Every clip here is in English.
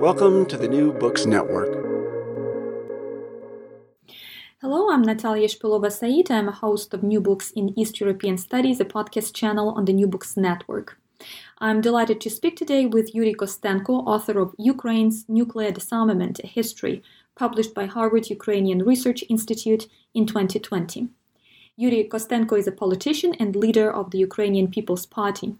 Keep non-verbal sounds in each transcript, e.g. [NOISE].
Welcome to the New Books Network. Hello, I'm Natalia Shpylova-Saeed. I'm a host of New Books in East European Studies, a podcast channel on the New Books Network. I'm delighted to speak today with Yuri Kostenko, author of Ukraine's Nuclear Disarmament A History, published by Harvard Ukrainian Research Institute in 2020. Yuri Kostenko is a politician and leader of the Ukrainian People's Party.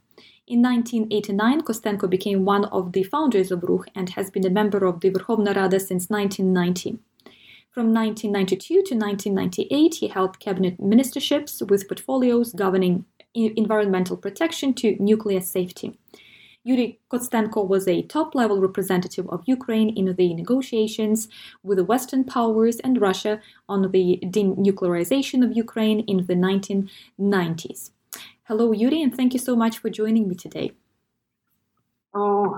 In 1989, Kostenko became one of the founders of Rukh and has been a member of the Verkhovna Rada since 1990. From 1992 to 1998, he held cabinet ministerships with portfolios governing environmental protection to nuclear safety. Yuri Kostenko was a top level representative of Ukraine in the negotiations with the Western powers and Russia on the denuclearization of Ukraine in the 1990s. Hello, Yuri, and thank you so much for joining me today. Oh,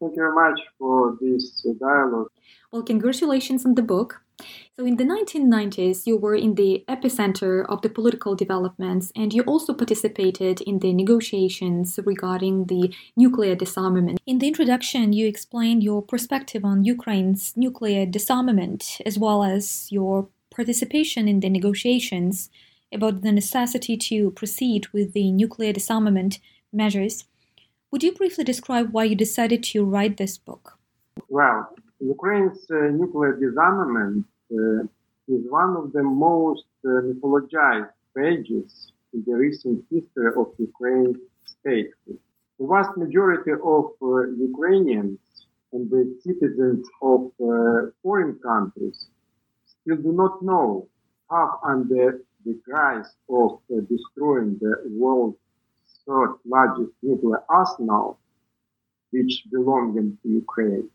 thank you very much for this uh, dialogue. Well, congratulations on the book. So, in the 1990s, you were in the epicenter of the political developments, and you also participated in the negotiations regarding the nuclear disarmament. In the introduction, you explained your perspective on Ukraine's nuclear disarmament, as well as your participation in the negotiations about the necessity to proceed with the nuclear disarmament measures. Would you briefly describe why you decided to write this book? Well, Ukraine's uh, nuclear disarmament uh, is one of the most uh, mythologized pages in the recent history of Ukraine's statehood. The vast majority of uh, Ukrainians and the citizens of uh, foreign countries still do not know how under the guise of uh, destroying the world's third largest nuclear arsenal, which belonged to Ukraine,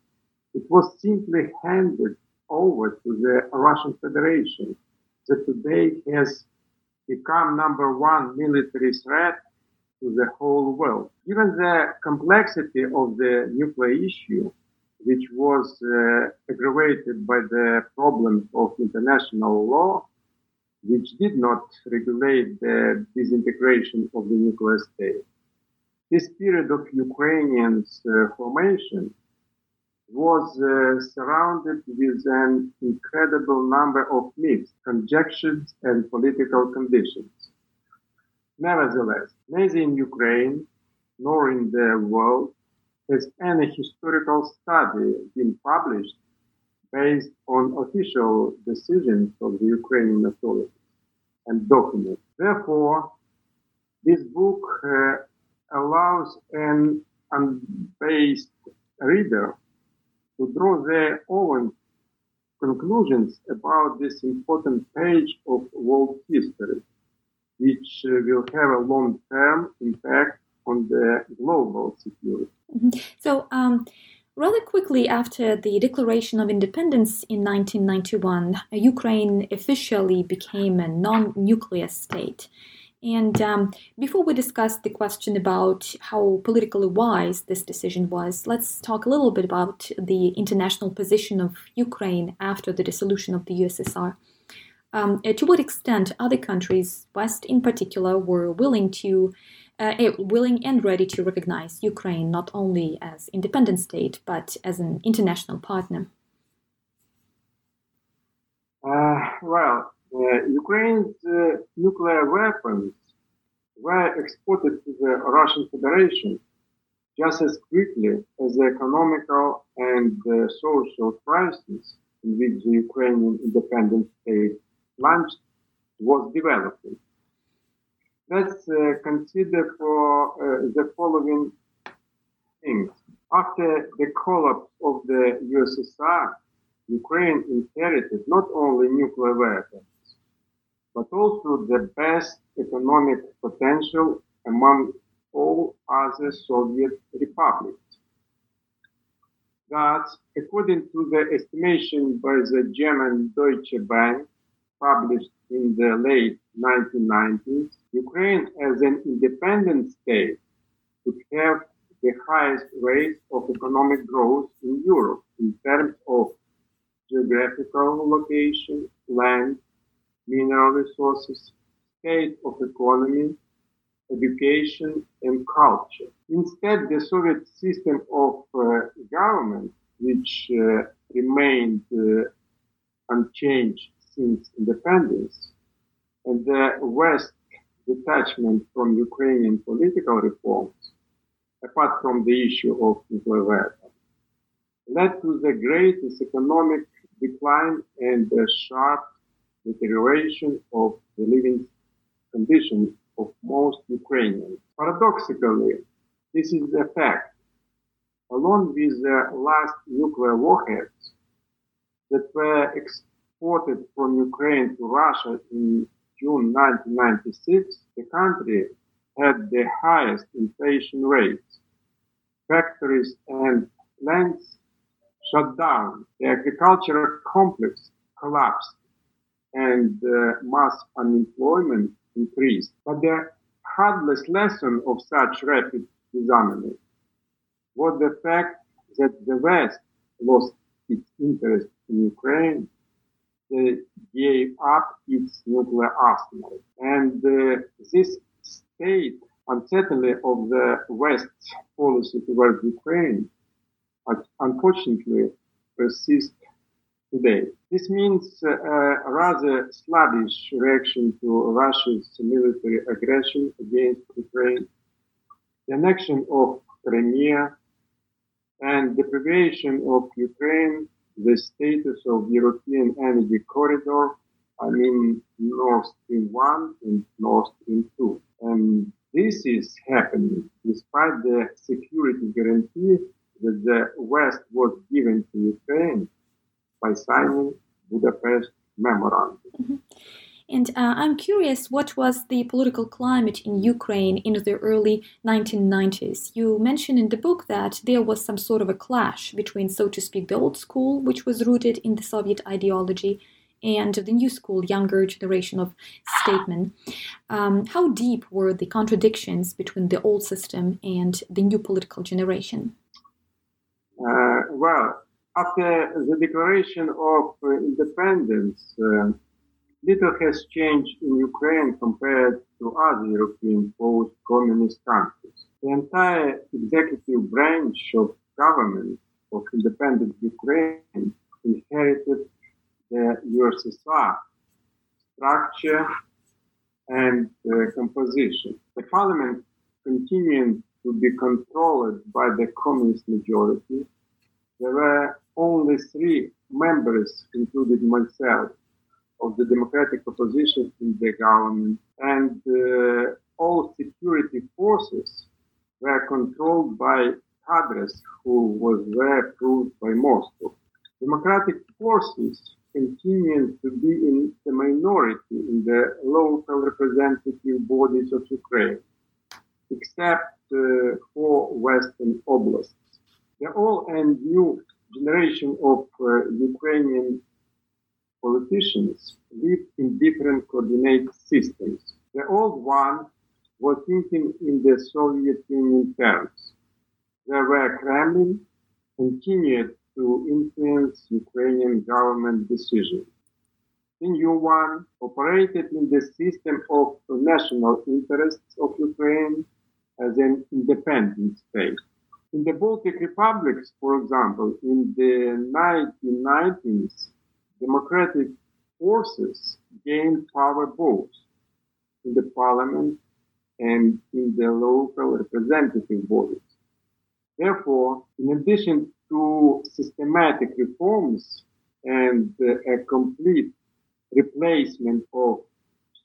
it was simply handed over to the Russian Federation that today has become number one military threat to the whole world. Given the complexity of the nuclear issue, which was uh, aggravated by the problems of international law, which did not regulate the disintegration of the nuclear state. This period of Ukrainians' uh, formation was uh, surrounded with an incredible number of myths, conjectures, and political conditions. Nevertheless, neither in Ukraine nor in the world has any historical study been published based on official decisions of the Ukrainian authorities and documents. Therefore, this book uh, allows an unbiased reader to draw their own conclusions about this important page of world history, which uh, will have a long-term impact on the global security. Mm-hmm. So, um, rather quickly after the declaration of independence in 1991, Ukraine officially became a non-nuclear state. And um, before we discuss the question about how politically wise this decision was, let's talk a little bit about the international position of Ukraine after the dissolution of the USSR. Um, to what extent other countries, West in particular, were willing to uh, willing and ready to recognize Ukraine not only as independent state but as an international partner? Uh, well, uh, Ukraine's uh, nuclear weapons were exported to the Russian Federation just as quickly as the economical and uh, social crisis in which the Ukrainian independent state launched was developing. Let's uh, consider for uh, the following things. After the collapse of the USSR, Ukraine inherited not only nuclear weapons, but also the best economic potential among all other Soviet republics. Thus, according to the estimation by the German Deutsche Bank, published in the late 1990s, Ukraine as an independent state would have the highest rate of economic growth in Europe in terms of geographical location, land, mineral resources, state of economy, education, and culture. Instead, the Soviet system of uh, government, which uh, remained uh, unchanged since independence, and the West detachment from Ukrainian political reforms, apart from the issue of nuclear weapons, led to the greatest economic decline and the sharp deterioration of the living conditions of most Ukrainians. Paradoxically, this is a fact. Along with the last nuclear warheads that were exported from Ukraine to Russia in June 1996, the country had the highest inflation rates. Factories and plants shut down. The agricultural complex collapsed and uh, mass unemployment increased. But the hardest lesson of such rapid disarmament was the fact that the West lost its interest in Ukraine, gave up its nuclear arsenal. And uh, this state uncertainty of the West's policy towards Ukraine unfortunately persists today. This means uh, a rather sluggish reaction to Russia's military aggression against Ukraine, the annexion of Crimea, and deprivation of Ukraine, the status of European energy corridor, I mean Nord Stream 1 and Nord Stream 2. And this is happening despite the security guarantee that the West was given to Ukraine by signing Budapest Memorandum. Mm-hmm. And uh, I'm curious, what was the political climate in Ukraine in the early 1990s? You mentioned in the book that there was some sort of a clash between, so to speak, the old school, which was rooted in the Soviet ideology, and the new school, younger generation of statesmen. Um, how deep were the contradictions between the old system and the new political generation? Uh, well, after the declaration of independence, uh, little has changed in Ukraine compared to other European post-communist countries. The entire executive branch of government of independent Ukraine inherited the USSR structure and uh, composition. The parliament continued to be controlled by the communist majority. There were only three members, including myself, of the democratic opposition in the government, and uh, all security forces were controlled by cadres who was were approved by Moscow. Democratic forces continue to be in the minority in the local representative bodies of Ukraine, except uh, for Western oblasts. The old and new generation of uh, Ukrainian politicians lived in different coordinate systems. The old one was thinking in the Soviet Union terms. There were Kremlin continued to influence Ukrainian government decisions. The new one operated in the system of national interests of Ukraine as an independent state. In the Baltic republics, for example, in the 1990s, democratic forces gained power both in the parliament and in the local representative bodies. Therefore, in addition to systematic reforms and uh, a complete replacement of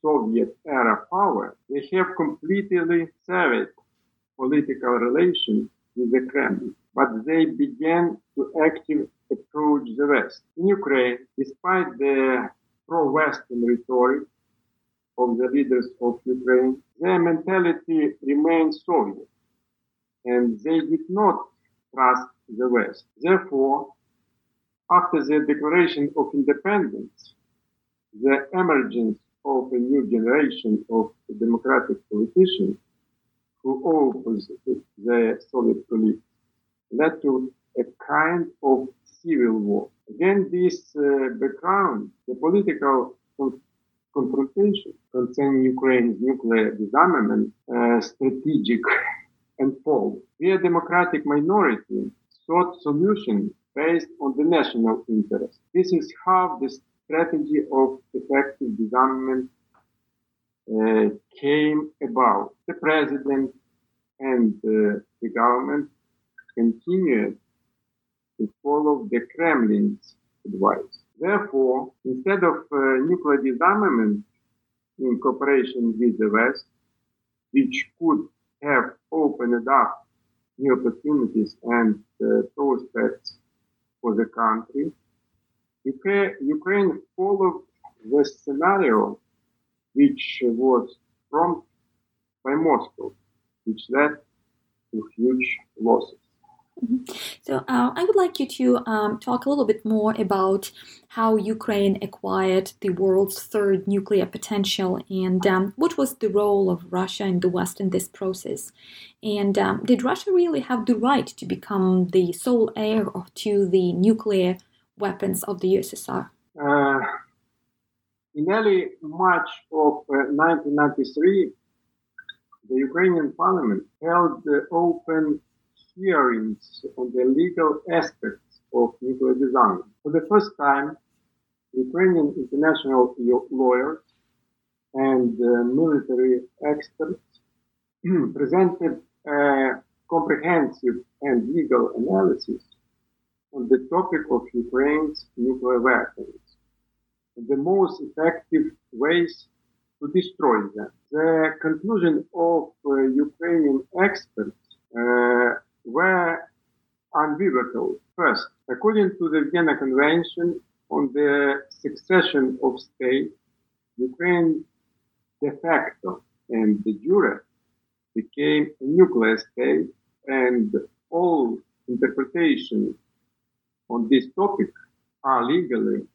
Soviet era power, they have completely severed political relations with the Kremlin, but they began to actively approach the West. In Ukraine, despite the pro-Western rhetoric of the leaders of Ukraine, their mentality remained Soviet, and they did not trust the West. Therefore, after the declaration of independence, the emergence of a new generation of democratic politicians who oppose the Soviet colleagues led to a kind of civil war. Against this uh, background, the political con- confrontation concerning Ukraine's nuclear disarmament uh, strategic [LAUGHS] unfold. The democratic minority sought solutions based on the national interest. This is how the strategy of effective disarmament uh, came about. The president and uh, the government continued to follow the Kremlin's advice. Therefore, instead of uh, nuclear disarmament in cooperation with the West, which could have opened up new opportunities and uh, prospects for the country, Ukraine followed the scenario which was prompted by Moscow, which led to huge losses. Mm-hmm. So, uh, I would like you to um, talk a little bit more about how Ukraine acquired the world's third nuclear potential and um, what was the role of Russia and the West in this process. And um, did Russia really have the right to become the sole heir to the nuclear weapons of the USSR? Uh, in early March of uh, 1993, the Ukrainian parliament held the open hearings on the legal aspects of nuclear design. For the first time, Ukrainian international lawyers and uh, military experts [CLEARS THROAT] presented a comprehensive and legal analysis on the topic of Ukraine's nuclear weapons and the most effective ways to destroy them. The conclusion of uh, Ukrainian experts uh, were unequivocal. First, according to the Vienna Convention on the succession of states, Ukraine de facto and de jure became a nuclear state and all interpretations on this topic are legally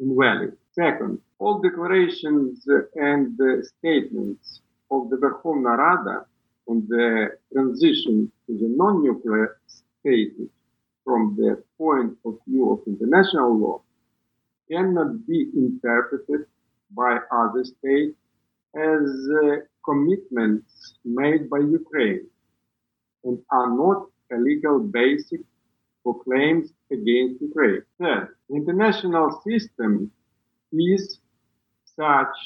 invalid. Second, all declarations and statements of the Verkhovna Rada on the transition to the non-nuclear status from the point of view of international law cannot be interpreted by other states as uh, commitments made by Ukraine and are not a legal basis for claims against Ukraine. Third, the international system is such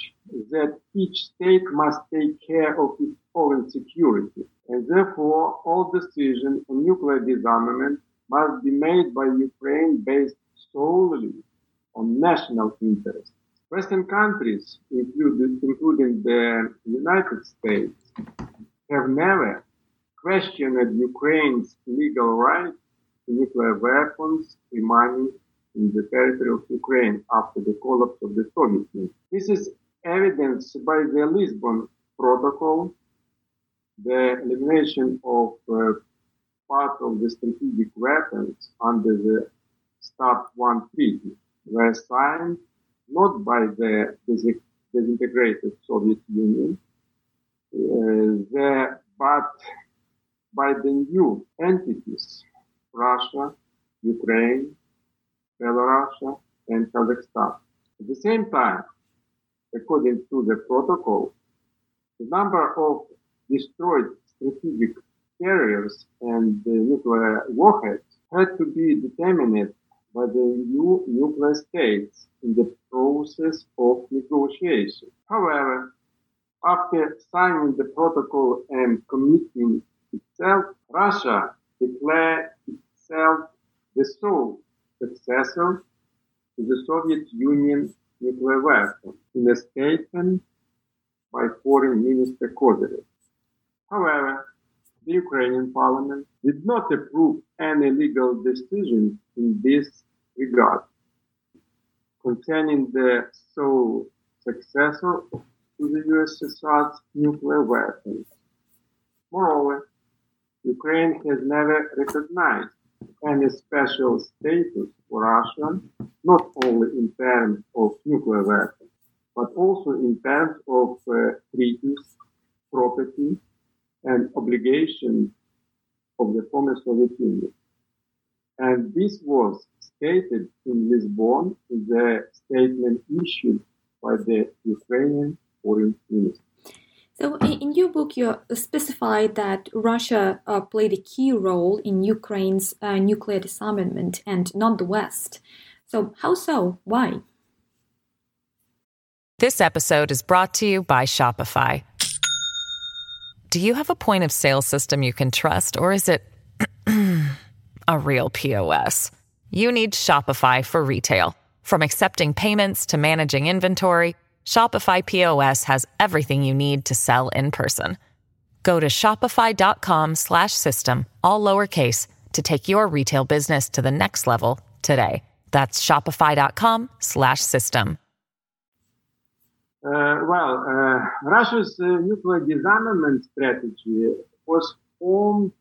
that each state must take care of its own security, and therefore all decisions on nuclear disarmament must be made by Ukraine based solely on national interests. Western countries, including, the United States, have never questioned Ukraine's legal right to nuclear weapons in the territory of Ukraine after the collapse of the Soviet Union. This is evidenced by the Lisbon Protocol, the elimination of uh, part of the strategic weapons under the START 1 treaty were signed not by the disintegrated Soviet Union, uh, the, but by the new entities, Russia, Ukraine, Belarus, and Kazakhstan. At the same time, according to the protocol, the number of destroyed strategic carriers and nuclear warheads had to be determined by the new nuclear states in the process of negotiation. However, after signing the protocol and committing itself, Russia declared itself the sole successor to the Soviet Union nuclear weapon in a statement by Foreign Minister Kozyrev. However, the Ukrainian parliament did not approve any legal decision in this regard concerning the sole successor to the USSR's nuclear weapons. Moreover, Ukraine has never recognized any special status for Russia, not only in terms of nuclear weapons, but also in terms of uh, treaties, property, and obligations of the former Soviet Union. And this was stated in Lisbon in the statement issued by the Ukrainian foreign minister. So, in your book, you specify that Russia uh, played a key role in Ukraine's uh, nuclear disarmament and not the West. So, how so? Why? This episode is brought to you by Shopify. Do you have a point of sale system you can trust, or is it [CLEARS THROAT] a real POS? You need Shopify for retail. From accepting payments to managing inventory, Shopify POS has everything you need to sell in person. Go to shopify.com/system all lowercase to take your retail business to the next level today. That's shopify.com/system. Uh, well, uh, Russia's uh, nuclear disarmament strategy was formed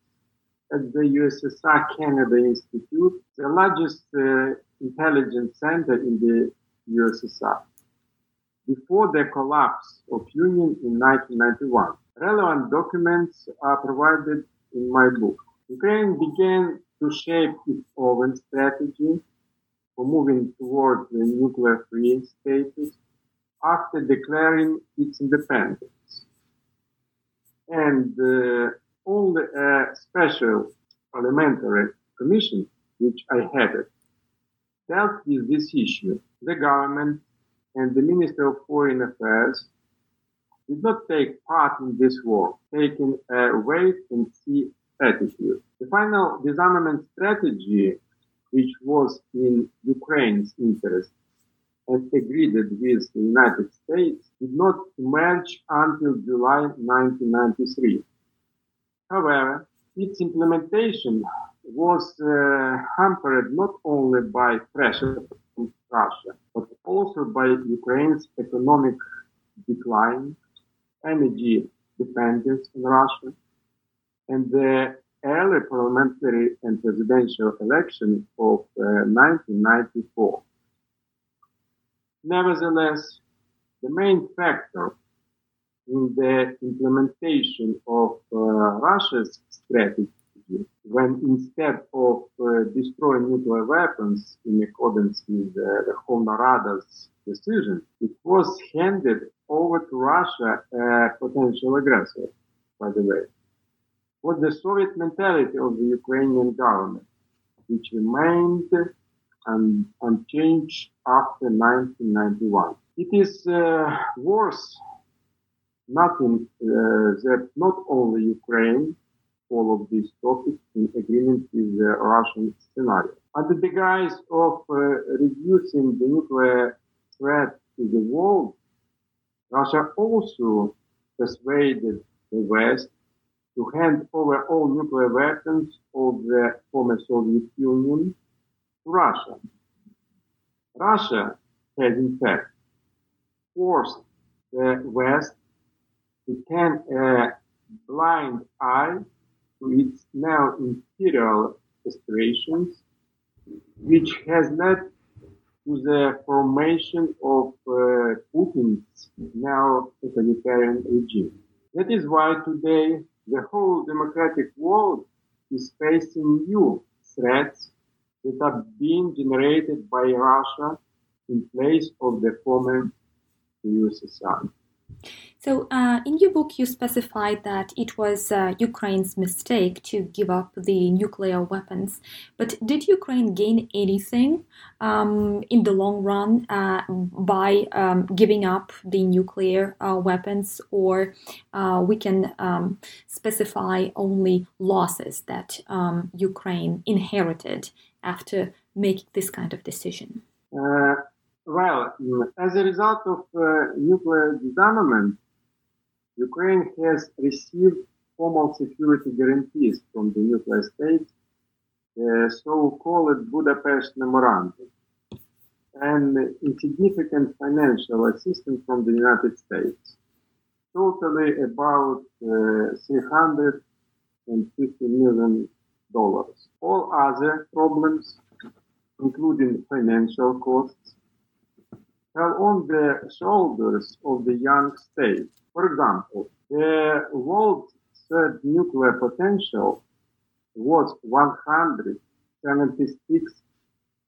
at the USSR Canada Institute, the largest uh, intelligence center in the USSR before the collapse of Union in 1991. Relevant documents are provided in my book. Ukraine began to shape its own strategy for moving towards the nuclear-free status after declaring its independence. And uh, only a special parliamentary commission, which I headed, dealt with this issue. The government and the Minister of Foreign Affairs did not take part in this war, taking a wait and see attitude. The final disarmament strategy, which was in Ukraine's interest and agreed with the United States, did not emerge until July 1993. However, its implementation was uh, hampered not only by pressure Russia, but also by Ukraine's economic decline, energy dependence on Russia, and the early parliamentary and presidential election of uh, 1994. Nevertheless, the main factor in the implementation of uh, Russia's strategy when instead of uh, destroying nuclear weapons in accordance with uh, the Verkhovna Rada's decision, it was handed over to Russia, a potential aggressor, by the way. Was the Soviet mentality of the Ukrainian government, which remained un- unchanged after 1991. It is uh, worse nothing uh, that not only Ukraine all of these topics in agreement with the Russian scenario. Under the guise of uh, reducing the nuclear threat to the world, Russia also persuaded the West to hand over all nuclear weapons of the former Soviet Union to Russia. Russia has in fact forced the West to turn a blind eye its now imperial aspirations, which has led to the formation of uh, Putin's now totalitarian regime. That is why today the whole democratic world is facing new threats that are being generated by Russia in place of the former USSR. So, uh, in your book, you specified that it was uh, Ukraine's mistake to give up the nuclear weapons. But did Ukraine gain anything um, in the long run uh, by um, giving up the nuclear uh, weapons, or uh, we can um, specify only losses that um, Ukraine inherited after making this kind of decision? Uh, well, as a result of nuclear disarmament, Ukraine has received formal security guarantees from the nuclear states, the so-called Budapest Memorandum, and insignificant financial assistance from the United States, totally about uh, 350 million All other problems, including financial costs, fell on the shoulders of the young state. For example, the world's third nuclear potential was 176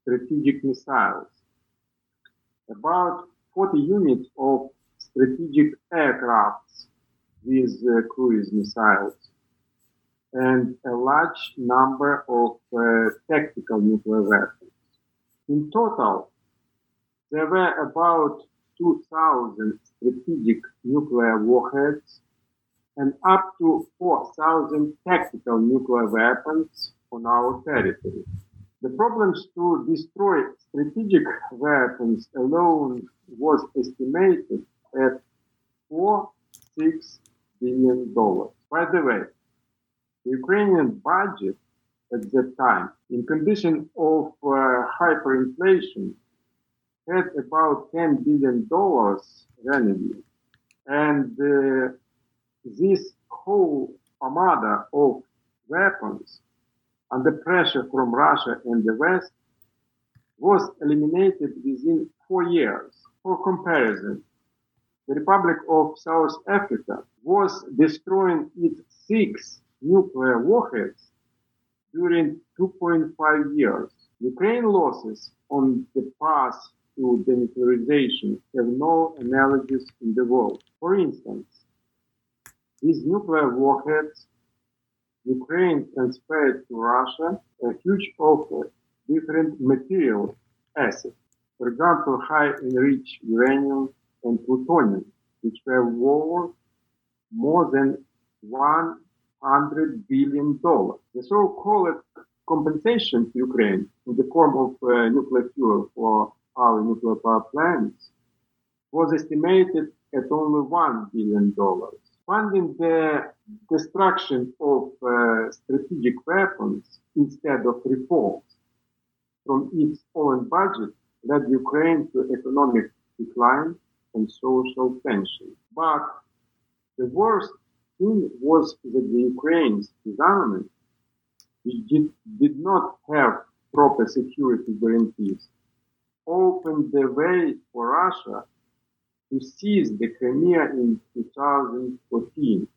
strategic missiles, about 40 units of strategic aircrafts with uh, cruise missiles, and a large number of uh, tactical nuclear weapons. In total, there were about 2,000 strategic nuclear warheads and up to 4,000 tactical nuclear weapons on our territory. The problems to destroy strategic weapons alone was estimated at four, six billion dollars. By the way, the Ukrainian budget at that time, in condition of uh, hyperinflation, had about $10 billion revenue. And uh, this whole armada of weapons under pressure from Russia and the West was eliminated within four years. For comparison, the Republic of South Africa was destroying its six nuclear warheads during 2.5 years. Ukraine losses on the path to denuclearization have no analogies in the world. For instance, these nuclear warheads, Ukraine transferred to Russia a huge offer, different material assets. For example, high enriched uranium and plutonium, which were worth more than 100 billion dollars. The so-called compensation to Ukraine in the form of uh, nuclear fuel for our nuclear power plants was estimated at only $1 billion. Funding the destruction of uh, strategic weapons instead of reforms from its own budget led Ukraine to economic decline and social tension. But the worst thing was that the Ukraine's government did, did not have proper security guarantees opened the way for Russia to seize the Crimea in 2014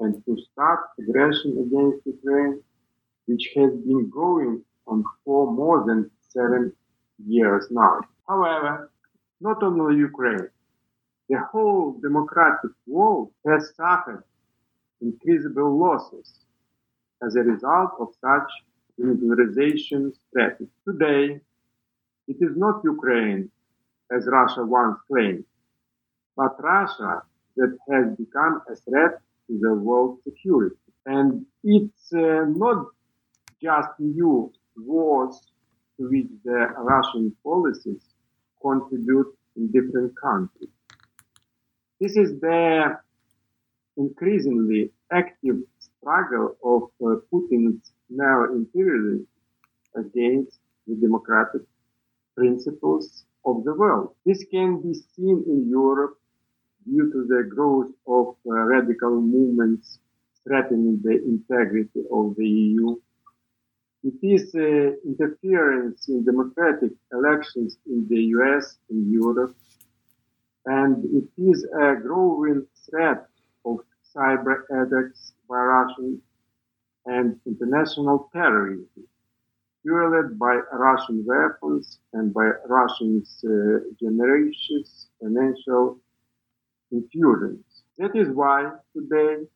and to start aggression against Ukraine, which has been going on for more than seven years now. However, not only Ukraine, the whole democratic world has suffered increasable losses as a result of such militarization strategy. Today, it is not Ukraine, as Russia once claimed, but Russia that has become a threat to the world security. And it's uh, not just new wars to which the Russian policies contribute in different countries. This is the increasingly active struggle of uh, Putin's neo-imperialism against the democratic principles of the world. This can be seen in Europe due to the growth of uh, radical movements threatening the integrity of the EU. It is uh, interference in democratic elections in the US and Europe, and it is a growing threat of cyber attacks by Russian and international terrorism fueled by Russian weapons and by Russians' uh, generations financial infusions. That is why today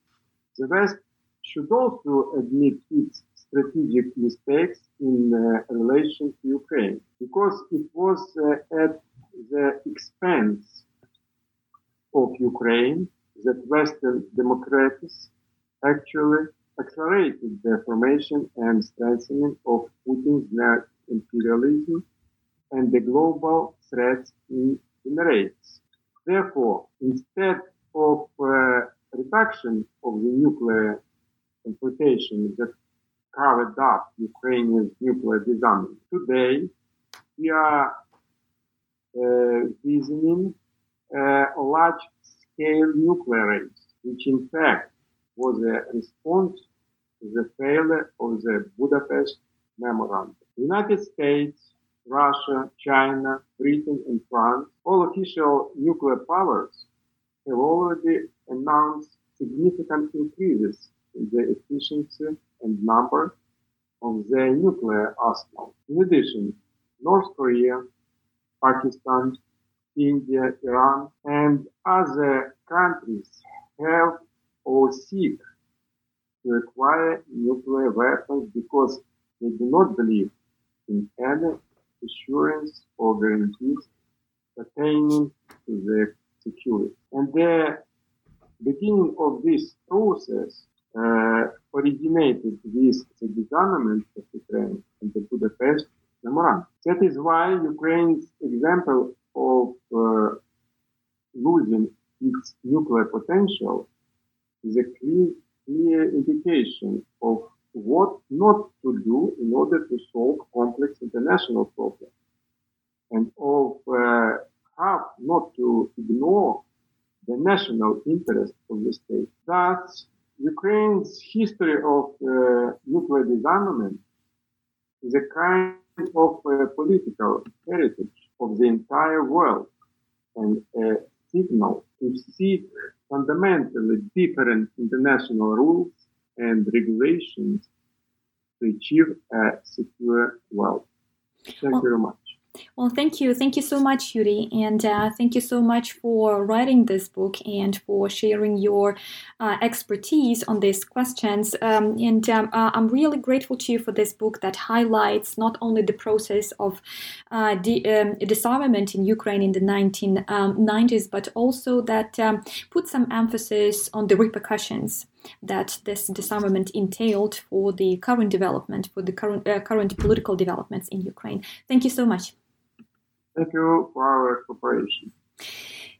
the West should also admit its strategic mistakes in uh, relation to Ukraine, because it was uh, at the expense of Ukraine that Western democracies actually accelerated the formation and strengthening of Putin's imperialism and the global threats it generates. Therefore, instead of uh, reduction of the nuclear confrontation that covered up Ukrainian nuclear disarmament, today we are uh, uh, a large-scale nuclear race, which in fact was a response to the failure of the Budapest Memorandum. The United States, Russia, China, Britain, and France, all official nuclear powers, have already announced significant increases in the efficiency and number of their nuclear arsenal. In addition, North Korea, Pakistan, India, Iran, and other countries have or seek to acquire nuclear weapons because they do not believe in any assurance or guarantees pertaining to their security. And the beginning of this process uh, originated with the disarmament of Ukraine and the Budapest Memorandum. That is why Ukraine's example of uh, losing its nuclear potential is a clear, clear indication of what not to do in order to solve complex international problems and of uh, how not to ignore the national interest of the state. Thus, Ukraine's history of uh, nuclear disarmament is a kind of uh, political heritage of the entire world and a signal to seek fundamentally different international rules and regulations to achieve a secure world. Thank well, you very much. Well, thank you. Thank you so much, Yuri. And uh, thank you so much for writing this book and for sharing your uh, expertise on these questions. Um, and um, uh, I'm really grateful to you for this book that highlights not only the process of uh, de- um, disarmament in Ukraine in the 1990s, but also that um, puts some emphasis on the repercussions that this disarmament entailed for the current development, for the current, uh, current political developments in Ukraine. Thank you so much. Thank you for our cooperation.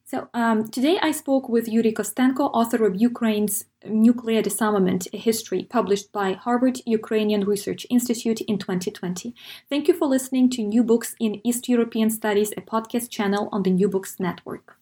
So um, today I spoke with Yuri Kostenko, author of Ukraine's Nuclear Disarmament: A History, published by Harvard Ukrainian Research Institute in 2020. Thank you for listening to New Books in East European Studies, a podcast channel on the New Books Network.